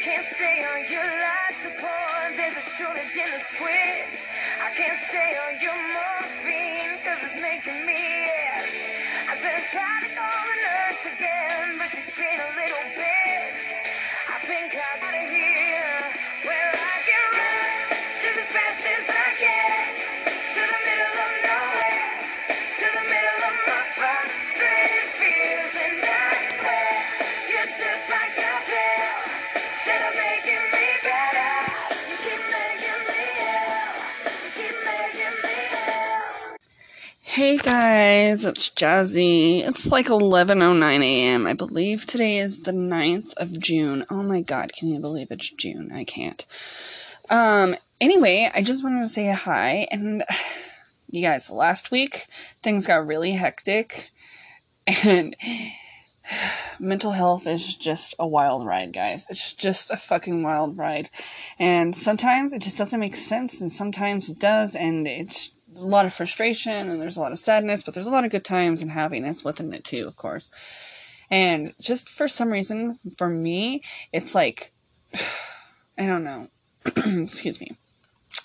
can't stay on your life support. There's a shortage in the switch. I can't stay on your morphine because it's making me itch. I said I tried to call the nurse again, Hey guys, it's Jazzy. It's like 11:09 a.m. I believe today is the 9th of June. Oh my god, can you believe it's June? I can't. Um anyway, I just wanted to say hi and you guys, last week things got really hectic and mental health is just a wild ride, guys. It's just a fucking wild ride. And sometimes it just doesn't make sense, and sometimes it does, and it's a lot of frustration, and there's a lot of sadness, but there's a lot of good times and happiness within it too, of course. And just for some reason, for me, it's like, I don't know. Excuse me.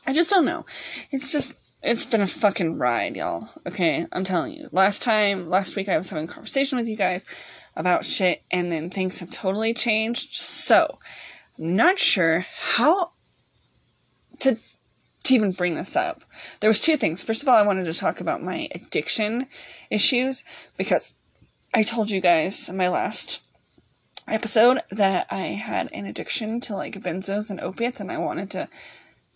I just don't know. It's just it's been a fucking ride, y'all. Okay, I'm telling you. Last time, last week, I was having a conversation with you guys about shit, and then things have totally changed. So, I'm not sure how to to even bring this up. There was two things. First of all, I wanted to talk about my addiction issues because I told you guys in my last episode that I had an addiction to like benzos and opiates, and I wanted to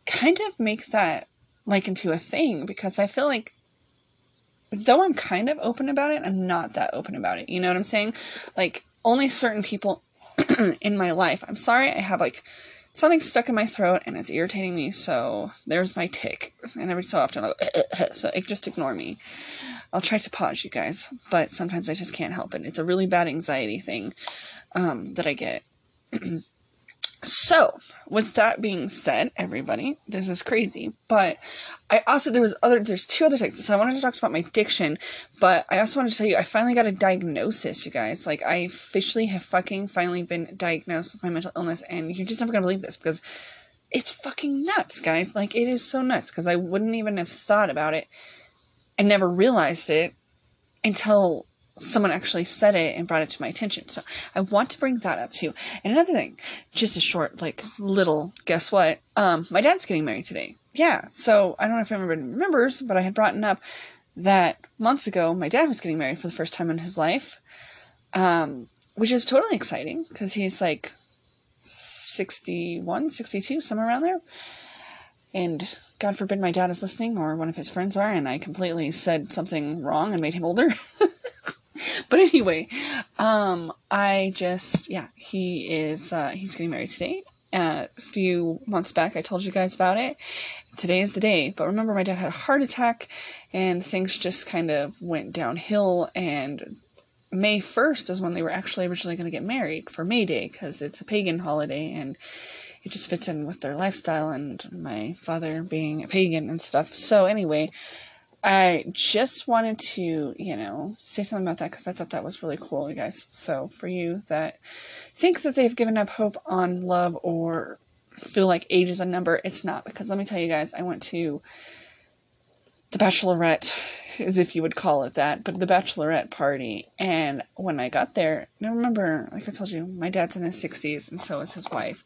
kind of make that like into a thing because I feel like though I'm kind of open about it, I'm not that open about it. You know what I'm saying? Like only certain people in my life. I'm sorry, I have like something stuck in my throat and it's irritating me, so there's my tic. And every so often I'll so it, just ignore me. I'll try to pause you guys, but sometimes I just can't help it. It's a really bad anxiety thing um, that I get. So, with that being said, everybody, this is crazy. But I also there was other there's two other things. So I wanted to talk about my addiction, but I also wanted to tell you I finally got a diagnosis, you guys. Like I officially have fucking finally been diagnosed with my mental illness, and you're just never gonna believe this because it's fucking nuts, guys. Like it is so nuts because I wouldn't even have thought about it and never realized it until someone actually said it and brought it to my attention. So I want to bring that up too. And another thing, just a short, like little guess what? Um, my dad's getting married today. Yeah. So I don't know if everybody remembers, but I had brought up that months ago my dad was getting married for the first time in his life. Um, which is totally exciting because he's like 61, 62, somewhere around there. And God forbid my dad is listening or one of his friends are, and I completely said something wrong and made him older. but anyway, um, I just yeah, he is uh, he's getting married today. Uh, a few months back, I told you guys about it. Today is the day. But remember, my dad had a heart attack, and things just kind of went downhill. And May first is when they were actually originally going to get married for May Day because it's a pagan holiday and it just fits in with their lifestyle and my father being a pagan and stuff. So anyway, I just wanted to, you know, say something about that because I thought that was really cool, you guys. So, for you that think that they've given up hope on love or feel like age is a number, it's not. Because let me tell you guys, I went to the bachelorette, as if you would call it that, but the bachelorette party. And when I got there, now remember, like I told you, my dad's in his 60s and so is his wife.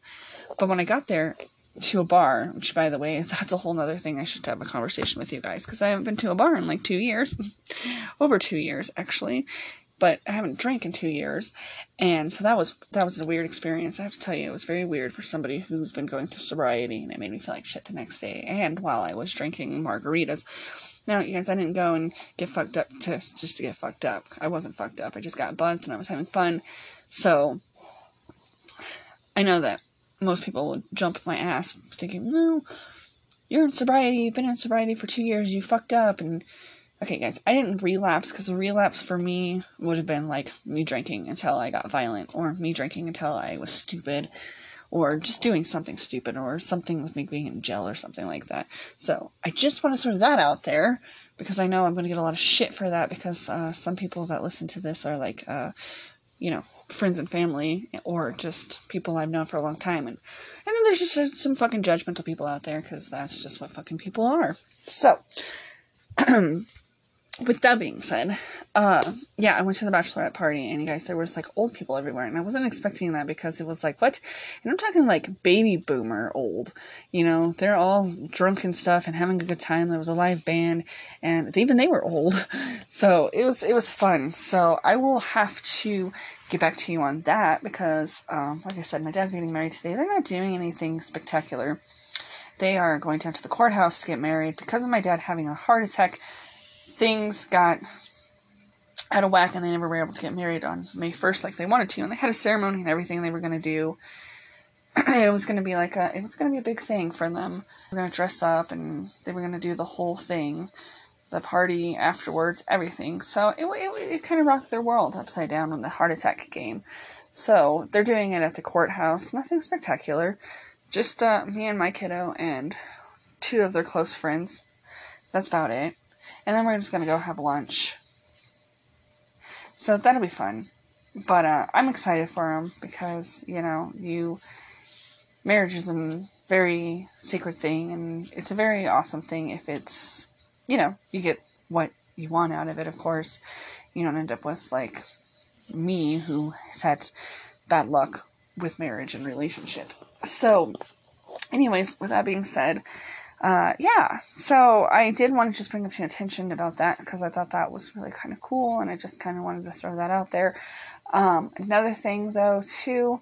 But when I got there, to a bar, which by the way, that's a whole nother thing I should have a conversation with you guys because I haven't been to a bar in like two years, over two years actually, but I haven't drank in two years, and so that was that was a weird experience. I have to tell you, it was very weird for somebody who's been going through sobriety, and it made me feel like shit the next day. And while I was drinking margaritas. Now, you guys, I didn't go and get fucked up to just to get fucked up. I wasn't fucked up. I just got buzzed and I was having fun. So I know that most people would jump my ass thinking, no, you're in sobriety, you've been in sobriety for two years, you fucked up. And okay, guys, I didn't relapse because a relapse for me would have been like me drinking until I got violent, or me drinking until I was stupid, or just doing something stupid, or something with me being in jail or something like that. So I just want to throw that out there because I know I'm going to get a lot of shit for that because uh, some people that listen to this are like, uh, you know, friends and family or just people I've known for a long time. And, and then there's just some fucking judgmental people out there because that's just what fucking people are. So, with that being said, uh, yeah, I went to the bachelorette party, and you guys, there was like old people everywhere, and I wasn't expecting that because it was like what, and I'm talking like baby boomer old, you know, they're all drunk and stuff and having a good time. There was a live band, and even they were old, so it was it was fun. So I will have to get back to you on that because, um, like I said, my dad's getting married today. They're not doing anything spectacular. They are going down to the courthouse to get married because of my dad having a heart attack things got out of whack and they never were able to get married on May 1st like they wanted to. And they had a ceremony and everything they were going to do. it was going to be like a, it was going to be a big thing for them. They were going to dress up and they were going to do the whole thing. The party afterwards, everything. So it, it, it kind of rocked their world upside down when the heart attack came. So they're doing it at the courthouse. Nothing spectacular. Just uh, me and my kiddo and two of their close friends. That's about it and then we're just gonna go have lunch. So that'll be fun. But uh, I'm excited for them because you know you marriage is a very secret thing, and it's a very awesome thing if it's you know you get what you want out of it. Of course, you don't end up with like me who had bad luck with marriage and relationships. So, anyways, with that being said, uh, yeah, so I did want to just bring up to your attention about that because I thought that was really kind of cool, and I just kind of wanted to throw that out there. Um, another thing, though, too.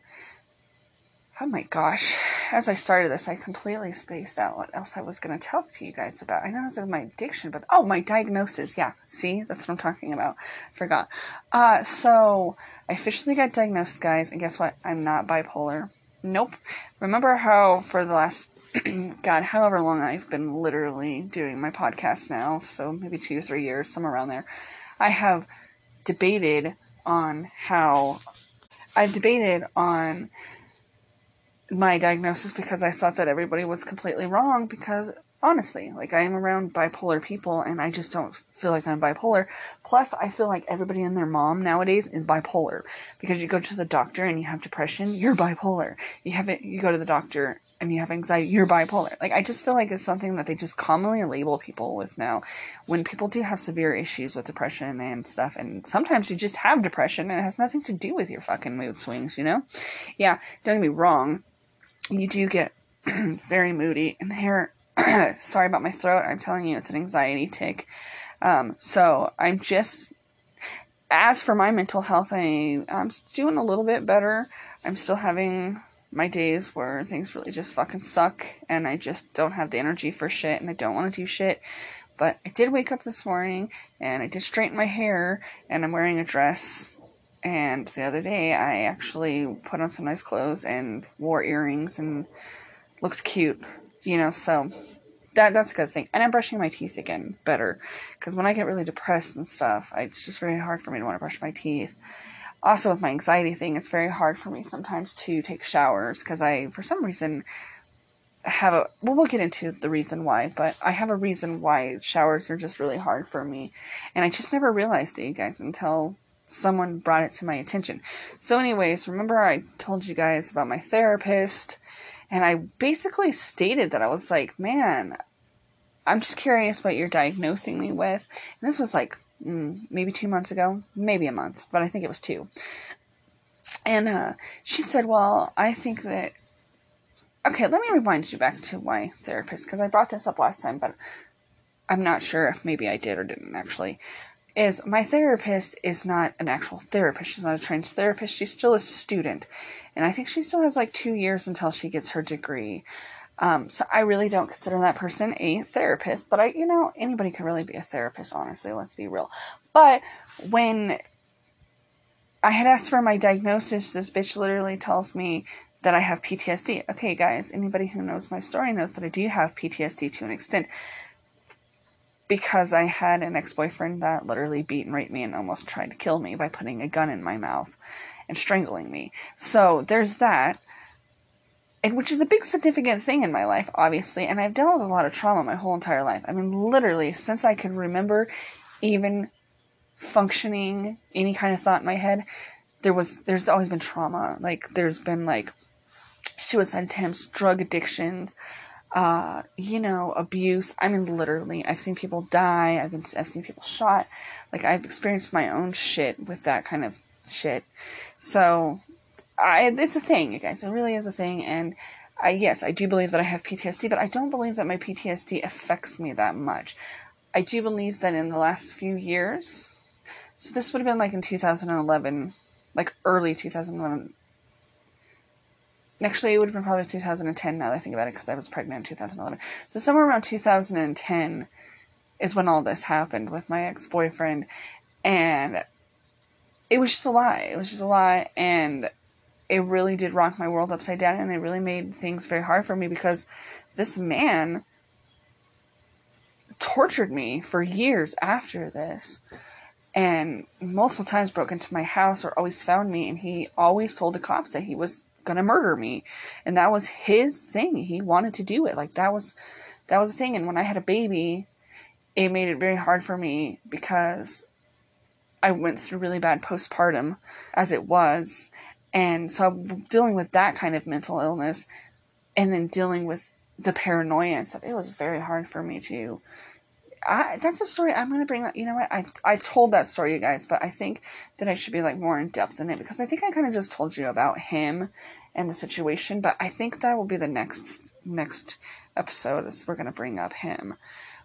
Oh my gosh! As I started this, I completely spaced out what else I was going to tell to you guys about. I know it was my addiction, but oh, my diagnosis. Yeah, see, that's what I'm talking about. Forgot. Uh, so I officially got diagnosed, guys, and guess what? I'm not bipolar. Nope. Remember how for the last God, however long I've been literally doing my podcast now, so maybe two or three years, somewhere around there, I have debated on how I've debated on my diagnosis because I thought that everybody was completely wrong because honestly, like I am around bipolar people and I just don't feel like I'm bipolar. Plus, I feel like everybody and their mom nowadays is bipolar because you go to the doctor and you have depression, you're bipolar. You have it, you go to the doctor and you have anxiety, you're bipolar. Like, I just feel like it's something that they just commonly label people with now. When people do have severe issues with depression and stuff, and sometimes you just have depression and it has nothing to do with your fucking mood swings, you know? Yeah, don't get me wrong. You do get very moody and hair. sorry about my throat. I'm telling you, it's an anxiety tic. Um, so I'm just, as for my mental health, I, I'm doing a little bit better. I'm still having my days where things really just fucking suck and I just don't have the energy for shit and I don't want to do shit. But I did wake up this morning and I did straighten my hair and I'm wearing a dress. And the other day I actually put on some nice clothes and wore earrings and looked cute, you know, so that that's a good thing. And I'm brushing my teeth again better because when I get really depressed and stuff, I, it's just very hard for me to want to brush my teeth also with my anxiety thing, it's very hard for me sometimes to take showers because I, for some reason, have a. Well, we'll get into the reason why, but I have a reason why showers are just really hard for me, and I just never realized it, you guys, until someone brought it to my attention. So, anyways, remember I told you guys about my therapist, and I basically stated that I was like, man, I'm just curious what you're diagnosing me with. And this was like mm, maybe two months ago, maybe a month, but I think it was two. And uh, she said, Well, I think that. Okay, let me rewind you back to my therapist because I brought this up last time, but I'm not sure if maybe I did or didn't actually. Is my therapist is not an actual therapist. She's not a trained therapist. She's still a student. And I think she still has like two years until she gets her degree. Um, so I really don't consider that person a therapist, but I, you know, anybody could really be a therapist, honestly, let's be real. But when I had asked for my diagnosis, this bitch literally tells me that I have PTSD. Okay, guys, anybody who knows my story knows that I do have PTSD to an extent because I had an ex boyfriend that literally beat and raped me and almost tried to kill me by putting a gun in my mouth and strangling me. So there's that and which is a big significant thing in my life, obviously. And I've dealt with a lot of trauma my whole entire life. I mean, literally, since I could remember even functioning any kind of thought in my head, there was there's always been trauma. Like there's been like suicide attempts, drug addictions, uh, you know, abuse. I mean, literally, I've seen people die. I've been, I've seen people shot. Like I've experienced my own shit with that kind of shit. So, I it's a thing, you guys. It really is a thing, and I yes, I do believe that I have PTSD, but I don't believe that my PTSD affects me that much. I do believe that in the last few years, so this would have been like in 2011, like early 2011. Actually, it would have been probably 2010 now that I think about it because I was pregnant in 2011. So somewhere around 2010 is when all this happened with my ex boyfriend. And it was just a lie. It was just a lie. And it really did rock my world upside down. And it really made things very hard for me because this man tortured me for years after this and multiple times broke into my house or always found me and he always told the cops that he was gonna murder me. And that was his thing. He wanted to do it. Like that was that was the thing. And when i had a baby it made it very hard for me because i went through really bad postpartum as it was. And so i'm dealing with that kind of mental illness and then dealing with the paranoia and stuff. It was very hard for me to I, that's a story I'm gonna bring. Up. You know what? I I told that story, you guys, but I think that I should be like more in depth in it because I think I kind of just told you about him and the situation. But I think that will be the next next episode. Is we're gonna bring up him,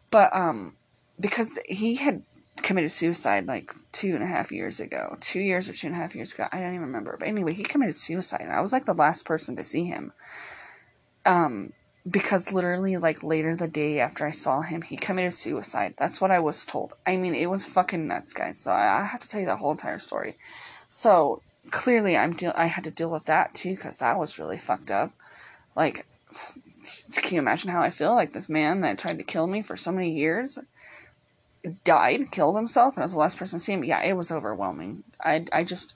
but um, because he had committed suicide like two and a half years ago, two years or two and a half years ago. I don't even remember. But anyway, he committed suicide. I was like the last person to see him. Um, because literally like later the day after I saw him, he committed suicide. That's what I was told. I mean, it was fucking nuts, guys. So I, I have to tell you that whole entire story. So clearly, I'm deal. I had to deal with that too because that was really fucked up. Like, can you imagine how I feel? Like this man that tried to kill me for so many years died, killed himself, and I was the last person to see him. Yeah, it was overwhelming. I I just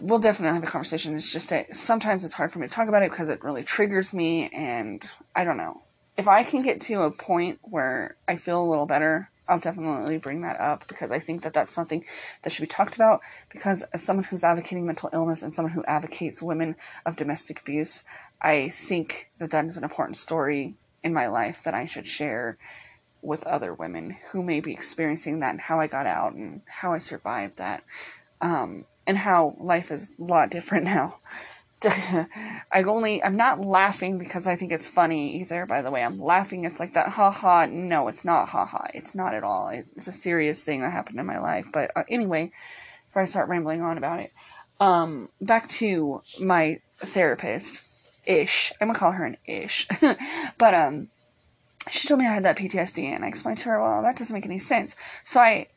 we'll definitely have a conversation. It's just that sometimes it's hard for me to talk about it because it really triggers me, and I don't know. If I can get to a point where I feel a little better, I'll definitely bring that up because I think that that's something that should be talked about. Because as someone who's advocating mental illness and someone who advocates women of domestic abuse, I think that that is an important story in my life that I should share with other women who may be experiencing that and how I got out and how I survived that. Um, and how life is a lot different now. I only I'm not laughing because I think it's funny either. By the way, I'm laughing. It's like that ha ha. No, it's not ha ha. It's not at all. It's a serious thing that happened in my life. But uh, anyway, before I start rambling on about it, um, back to my therapist ish. I'm gonna call her an ish, but um, she told me I had that PTSD, and I explained to her, well, that doesn't make any sense. So I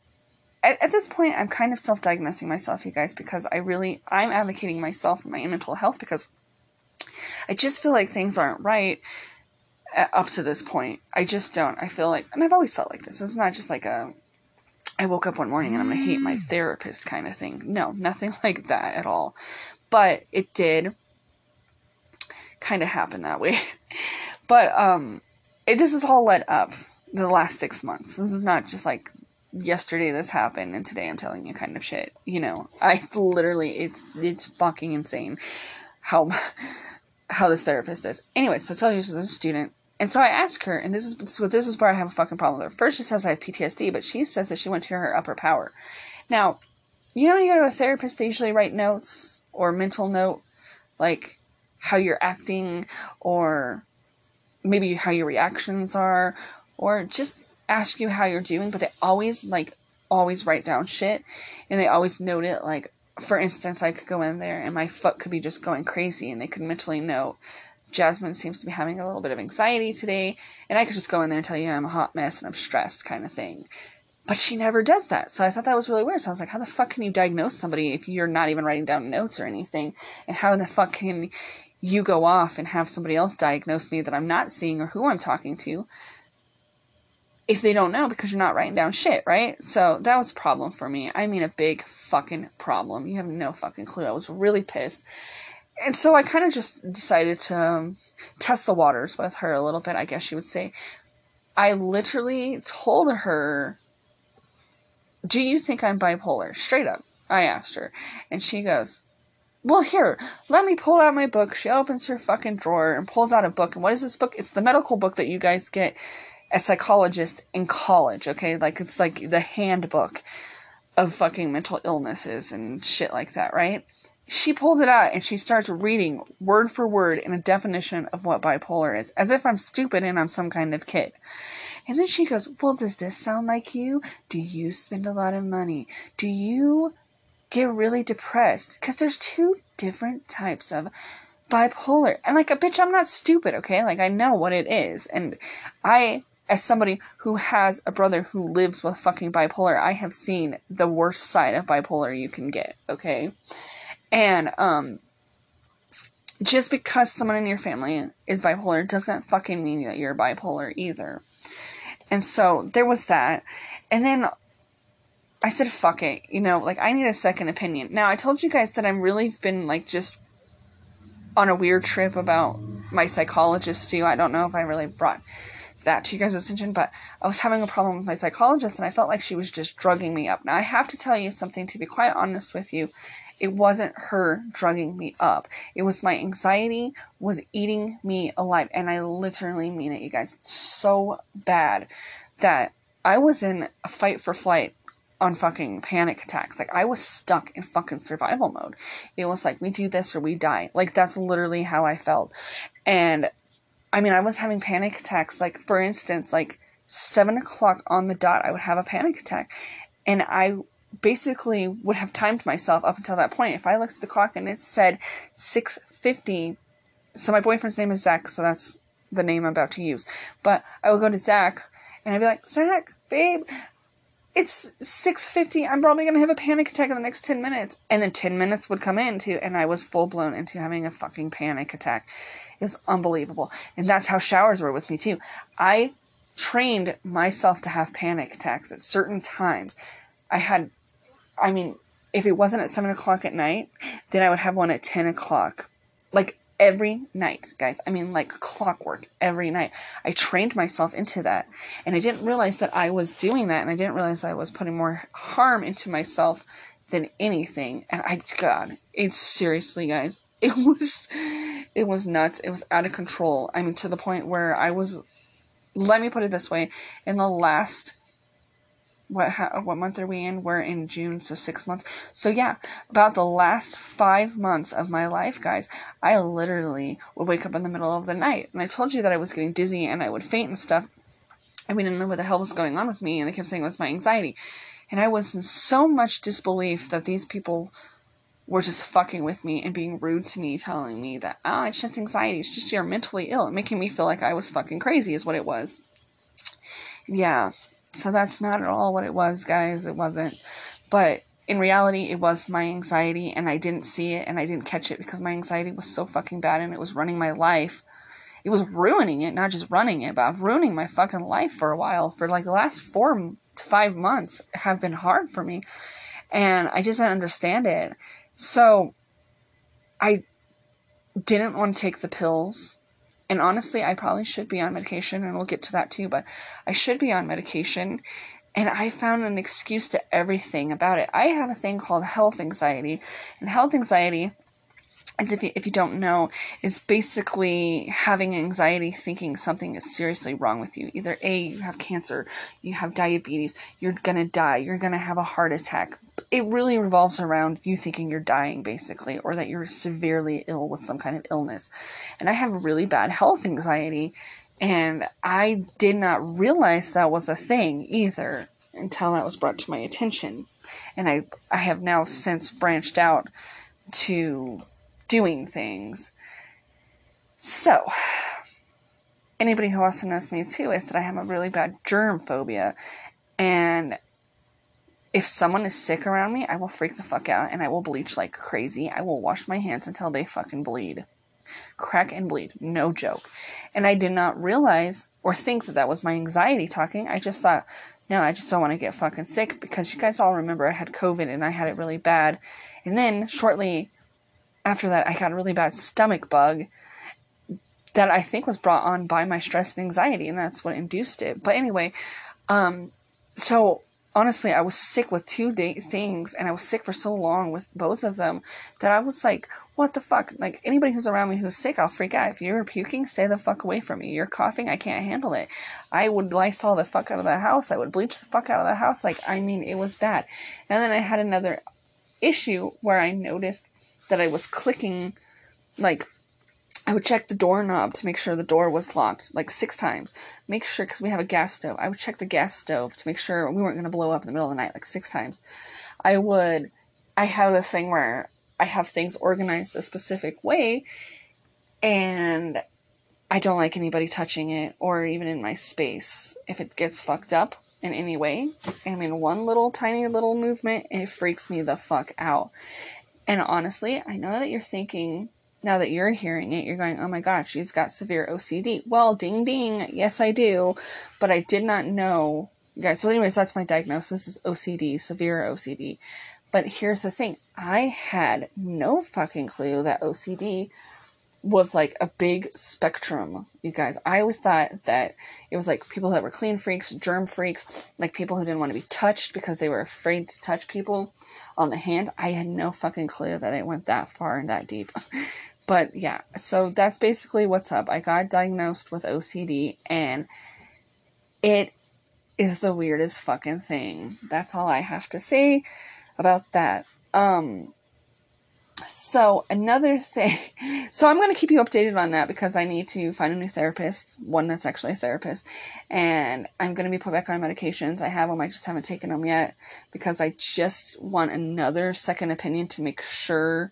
at, at this point, I'm kind of self diagnosing myself, you guys, because I really, I'm advocating myself and my mental health because I just feel like things aren't right uh, up to this point. I just don't. I feel like, and I've always felt like this. It's not just like a, I woke up one morning and I'm gonna hate my therapist kind of thing. No, nothing like that at all. But it did kind of happen that way. but um, it, this is all led up the last six months. This is not just like yesterday this happened and today I'm telling you kind of shit. You know, I literally it's it's fucking insane how how this therapist is. Anyway, so tell you she's a student. And so I ask her, and this is so this is where I have a fucking problem with her. First she says I have PTSD, but she says that she went to her upper power. Now, you know when you go to a therapist, they usually write notes or mental note, like how you're acting or maybe how your reactions are, or just ask you how you're doing, but they always like always write down shit and they always note it like for instance, I could go in there and my foot could be just going crazy and they could mentally note Jasmine seems to be having a little bit of anxiety today, and I could just go in there and tell you I'm a hot mess and I'm stressed kind of thing. But she never does that. So I thought that was really weird. So I was like, how the fuck can you diagnose somebody if you're not even writing down notes or anything? And how the fuck can you go off and have somebody else diagnose me that I'm not seeing or who I'm talking to? If they don't know because you're not writing down shit, right? So that was a problem for me. I mean, a big fucking problem. You have no fucking clue. I was really pissed. And so I kind of just decided to um, test the waters with her a little bit, I guess you would say. I literally told her, Do you think I'm bipolar? Straight up. I asked her. And she goes, Well, here, let me pull out my book. She opens her fucking drawer and pulls out a book. And what is this book? It's the medical book that you guys get as psychologist in college, okay? Like, it's like the handbook of fucking mental illnesses and shit like that, right? She pulls it out and she starts reading word for word in a definition of what bipolar is, as if I'm stupid and I'm some kind of kid. And then she goes, Well, does this sound like you? Do you spend a lot of money? Do you get really depressed? Because there's two different types of bipolar. And like a bitch, I'm not stupid, okay? Like I know what it is. And I, as somebody who has a brother who lives with fucking bipolar, I have seen the worst side of bipolar you can get, okay? And, um, just because someone in your family is bipolar doesn't fucking mean that you're bipolar either. And so there was that. And then I said, fuck it. You know, like, I need a second opinion. Now, I told you guys that I'm really been, like, just on a weird trip about my psychologist, too. I don't know if I really brought that to you guys' attention, but I was having a problem with my psychologist, and I felt like she was just drugging me up. Now, I have to tell you something, to be quite honest with you. It wasn't her drugging me up. It was my anxiety was eating me alive. And I literally mean it, you guys. So bad that I was in a fight for flight on fucking panic attacks. Like I was stuck in fucking survival mode. It was like we do this or we die. Like that's literally how I felt. And I mean I was having panic attacks. Like for instance, like seven o'clock on the dot I would have a panic attack. And I basically would have timed myself up until that point. If I looked at the clock and it said 6:50, so my boyfriend's name is Zach, so that's the name I'm about to use. But I would go to Zach and I'd be like, Zach, babe, it's 6:50. I'm probably gonna have a panic attack in the next 10 minutes. And then 10 minutes would come into, and I was full blown into having a fucking panic attack. It's unbelievable. And that's how showers were with me too. I trained myself to have panic attacks at certain times. I had I mean, if it wasn't at seven o'clock at night, then I would have one at ten o'clock. Like every night, guys. I mean, like clockwork every night. I trained myself into that. And I didn't realize that I was doing that. And I didn't realize that I was putting more harm into myself than anything. And I, God, it's seriously, guys, it was, it was nuts. It was out of control. I mean, to the point where I was, let me put it this way, in the last what what month are we in? We're in June, so six months. So yeah, about the last five months of my life, guys, I literally would wake up in the middle of the night, and I told you that I was getting dizzy and I would faint and stuff. And we didn't know what the hell was going on with me, and they kept saying it was my anxiety, and I was in so much disbelief that these people were just fucking with me and being rude to me, telling me that ah, oh, it's just anxiety, it's just you're mentally ill, making me feel like I was fucking crazy is what it was. Yeah, so that's not at all what it was, guys. It wasn't. But in reality, it was my anxiety, and I didn't see it and I didn't catch it because my anxiety was so fucking bad and it was running my life. It was ruining it, not just running it, but ruining my fucking life for a while. For like the last four to five months have been hard for me. And I just didn't understand it. So I didn't want to take the pills and honestly, I probably should be on medication, and we'll get to that too, but I should be on medication. And I found an excuse to everything about it. I have a thing called health anxiety. And health anxiety as if you, if you don't know, is basically having anxiety, thinking something is seriously wrong with you. Either A, you have cancer, you have diabetes, you're gonna die, you're gonna have a heart attack. It really revolves around you thinking you're dying, basically, or that you're severely ill with some kind of illness. And I have really bad health anxiety, and I did not realize that was a thing either until that was brought to my attention. And I, I have now since branched out to doing things. So, anybody who also knows me too is that I have a really bad germ phobia. And if someone is sick around me, I will freak the fuck out and I will bleach like crazy. I will wash my hands until they fucking bleed. Crack and bleed. No joke. And I did not realize or think that that was my anxiety talking. I just thought, no, I just don't want to get fucking sick because you guys all remember I had COVID and I had it really bad. And then shortly after that, I got a really bad stomach bug that I think was brought on by my stress and anxiety, and that's what induced it. But anyway, um, so honestly, I was sick with two day- things, and I was sick for so long with both of them that I was like, what the fuck? Like, anybody who's around me who's sick, I'll freak out. If you're puking, stay the fuck away from me. You're coughing, I can't handle it. I would Lysol the fuck out of the house. I would bleach the fuck out of the house. Like, I mean, it was bad. And then I had another issue where I noticed that I was clicking, like, I would check the doorknob to make sure the door was locked, like six times. Make sure, because we have a gas stove, I would check the gas stove to make sure we weren't going to blow up in the middle of the night, like six times. I would, I have this thing where I have things organized a specific way, and I don't like anybody touching it or even in my space if it gets fucked up in any way. I mean, one little tiny little movement, it freaks me the fuck out. And honestly, I know that you're thinking, now that you're hearing it, you're going, oh my god, she's got severe OCD. Well, ding ding, yes I do, but I did not know. Guys, so anyways, that's my diagnosis is OCD, severe OCD. But here's the thing, I had no fucking clue that OCD was like a big spectrum, you guys. I always thought that it was like people that were clean freaks, germ freaks, like people who didn't want to be touched because they were afraid to touch people on the hand. I had no fucking clue that it went that far and that deep. but yeah, so that's basically what's up. I got diagnosed with OCD and it is the weirdest fucking thing. That's all I have to say about that. Um so another thing so i'm going to keep you updated on that because i need to find a new therapist one that's actually a therapist and i'm going to be put back on medications. I have them i just haven't taken them yet because i just want another second opinion to make sure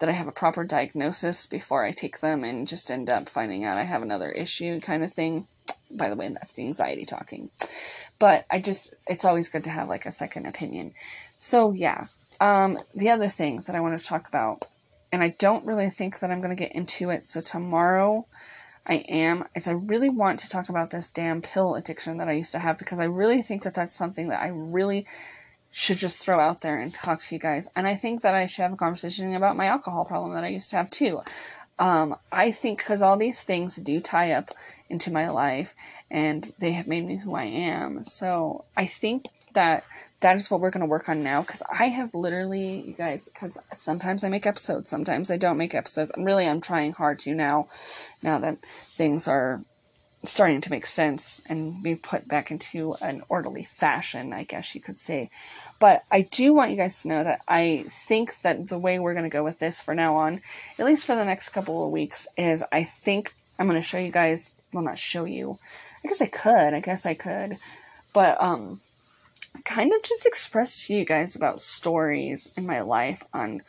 that i have a proper diagnosis before i take them and just end up finding out i have another issue kind of thing. By the way that's the anxiety talking. But i just it's always good to have like a second opinion. So yeah um, the other thing that I want to talk about, and I don't really think that I'm going to get into it, so tomorrow I am, is I really want to talk about this damn pill addiction that I used to have because I really think that that's something that I really should just throw out there and talk to you guys. And I think that I should have a conversation about my alcohol problem that I used to have too. Um, I think because all these things do tie up into my life and they have made me who I am. So I think that that is what we're going to work on now because I have literally, you guys, because sometimes I make episodes, sometimes I don't make episodes. And really, I'm trying hard to now, now that things are starting to make sense and be put back into an orderly fashion, I guess you could say. But I do want you guys to know that I think that the way we're going to go with this for now on, at least for the next couple of weeks, is I think I'm going to show you guys, well, not show you. I guess I could. I guess I could. But, um, kind of just express to you guys about stories in my life on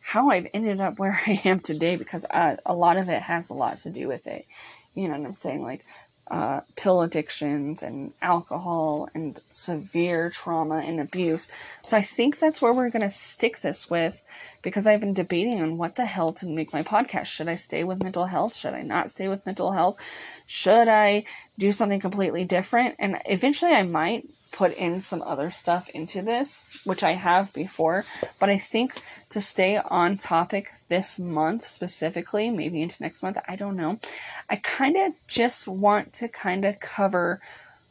how I've ended up where I am today because uh, a lot of it has a lot to do with it. You know what I'm saying? Like uh, pill addictions and alcohol and severe trauma and abuse. So I think that's where we're going to stick this with because I've been debating on what the hell to make my podcast. Should I stay with mental health? Should I not stay with mental health? Should I do something completely different? And eventually I might put in some other stuff into this, which I have before, but I think to stay on topic this month specifically, maybe into next month, I don't know. I kind of just want to kind of cover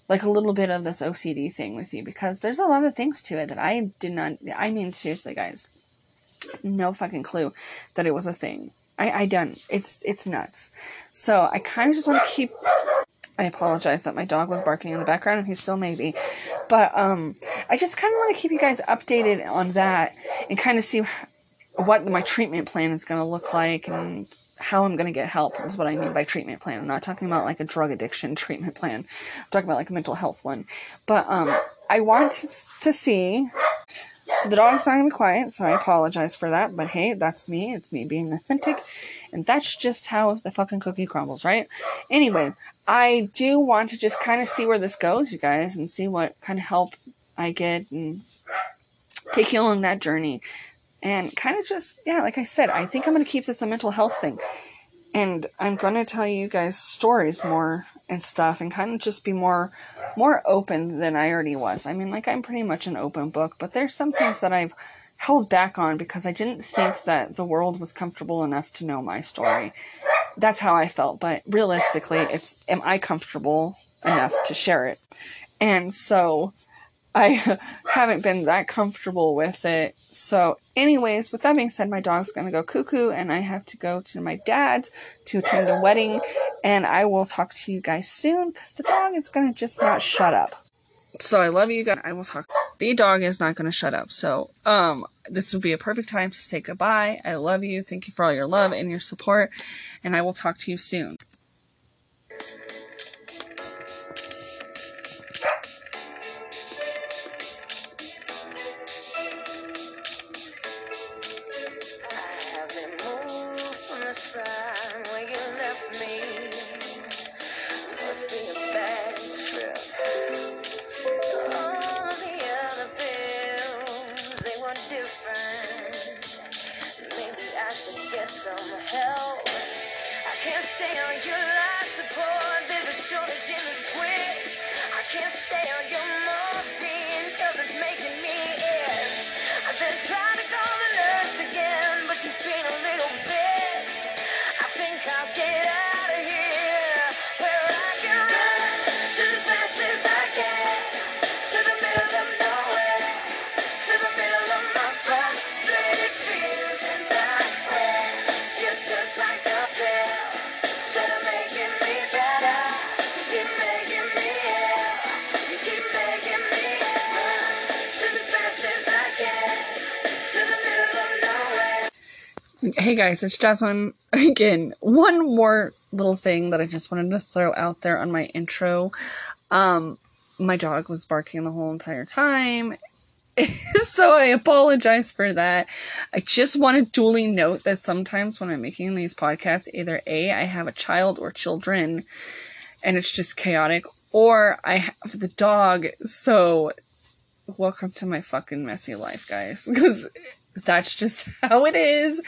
like a little bit of this OCD thing with you because there's a lot of things to it that I did not I mean seriously guys, no fucking clue that it was a thing. I I don't. It's it's nuts. So I kind of just want to keep I apologize that my dog was barking in the background and he still may be. But um, I just kind of want to keep you guys updated on that and kind of see what my treatment plan is going to look like and how I'm going to get help is what I mean by treatment plan. I'm not talking about like a drug addiction treatment plan. I'm talking about like a mental health one. But um, I want to see so the dog's not gonna be quiet, so I apologize for that. But hey, that's me. It's me being authentic, and that's just how the fucking cookie crumbles, right? Anyway, I do want to just kind of see where this goes, you guys, and see what kind of help I get and take you along that journey. And kind of just, yeah, like I said, I think I'm gonna keep this a mental health thing and I'm gonna tell you guys stories more and stuff and kind of just be more more open than I already was. I mean like I'm pretty much an open book, but there's some things that I've held back on because I didn't think that the world was comfortable enough to know my story. That's how I felt, but realistically it's am I comfortable enough to share it? And so I haven't been that comfortable with it. So, anyways, with that being said, my dog's gonna go cuckoo, and I have to go to my dad's to attend a wedding. And I will talk to you guys soon because the dog is gonna just not shut up. So I love you guys. I will talk. The dog is not gonna shut up. So, um, this would be a perfect time to say goodbye. I love you. Thank you for all your love and your support, and I will talk to you soon. Can't stay Hey guys, it's Jasmine again. One more little thing that I just wanted to throw out there on my intro. Um, my dog was barking the whole entire time. so I apologize for that. I just want to duly note that sometimes when I'm making these podcasts, either A, I have a child or children and it's just chaotic, or I have the dog. So welcome to my fucking messy life, guys. Because that's just how it is.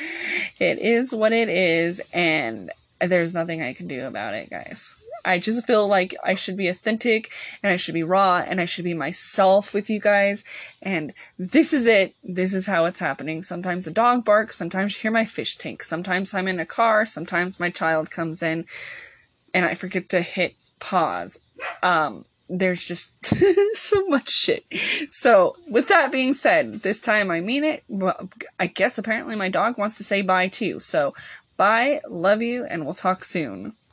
It is what it is, and there's nothing I can do about it, guys. I just feel like I should be authentic and I should be raw and I should be myself with you guys. And this is it. This is how it's happening. Sometimes a dog barks. Sometimes you hear my fish tank. Sometimes I'm in a car. Sometimes my child comes in and I forget to hit pause. Um, there's just so much shit. So, with that being said, this time I mean it. Well, I guess apparently my dog wants to say bye too. So, bye, love you, and we'll talk soon.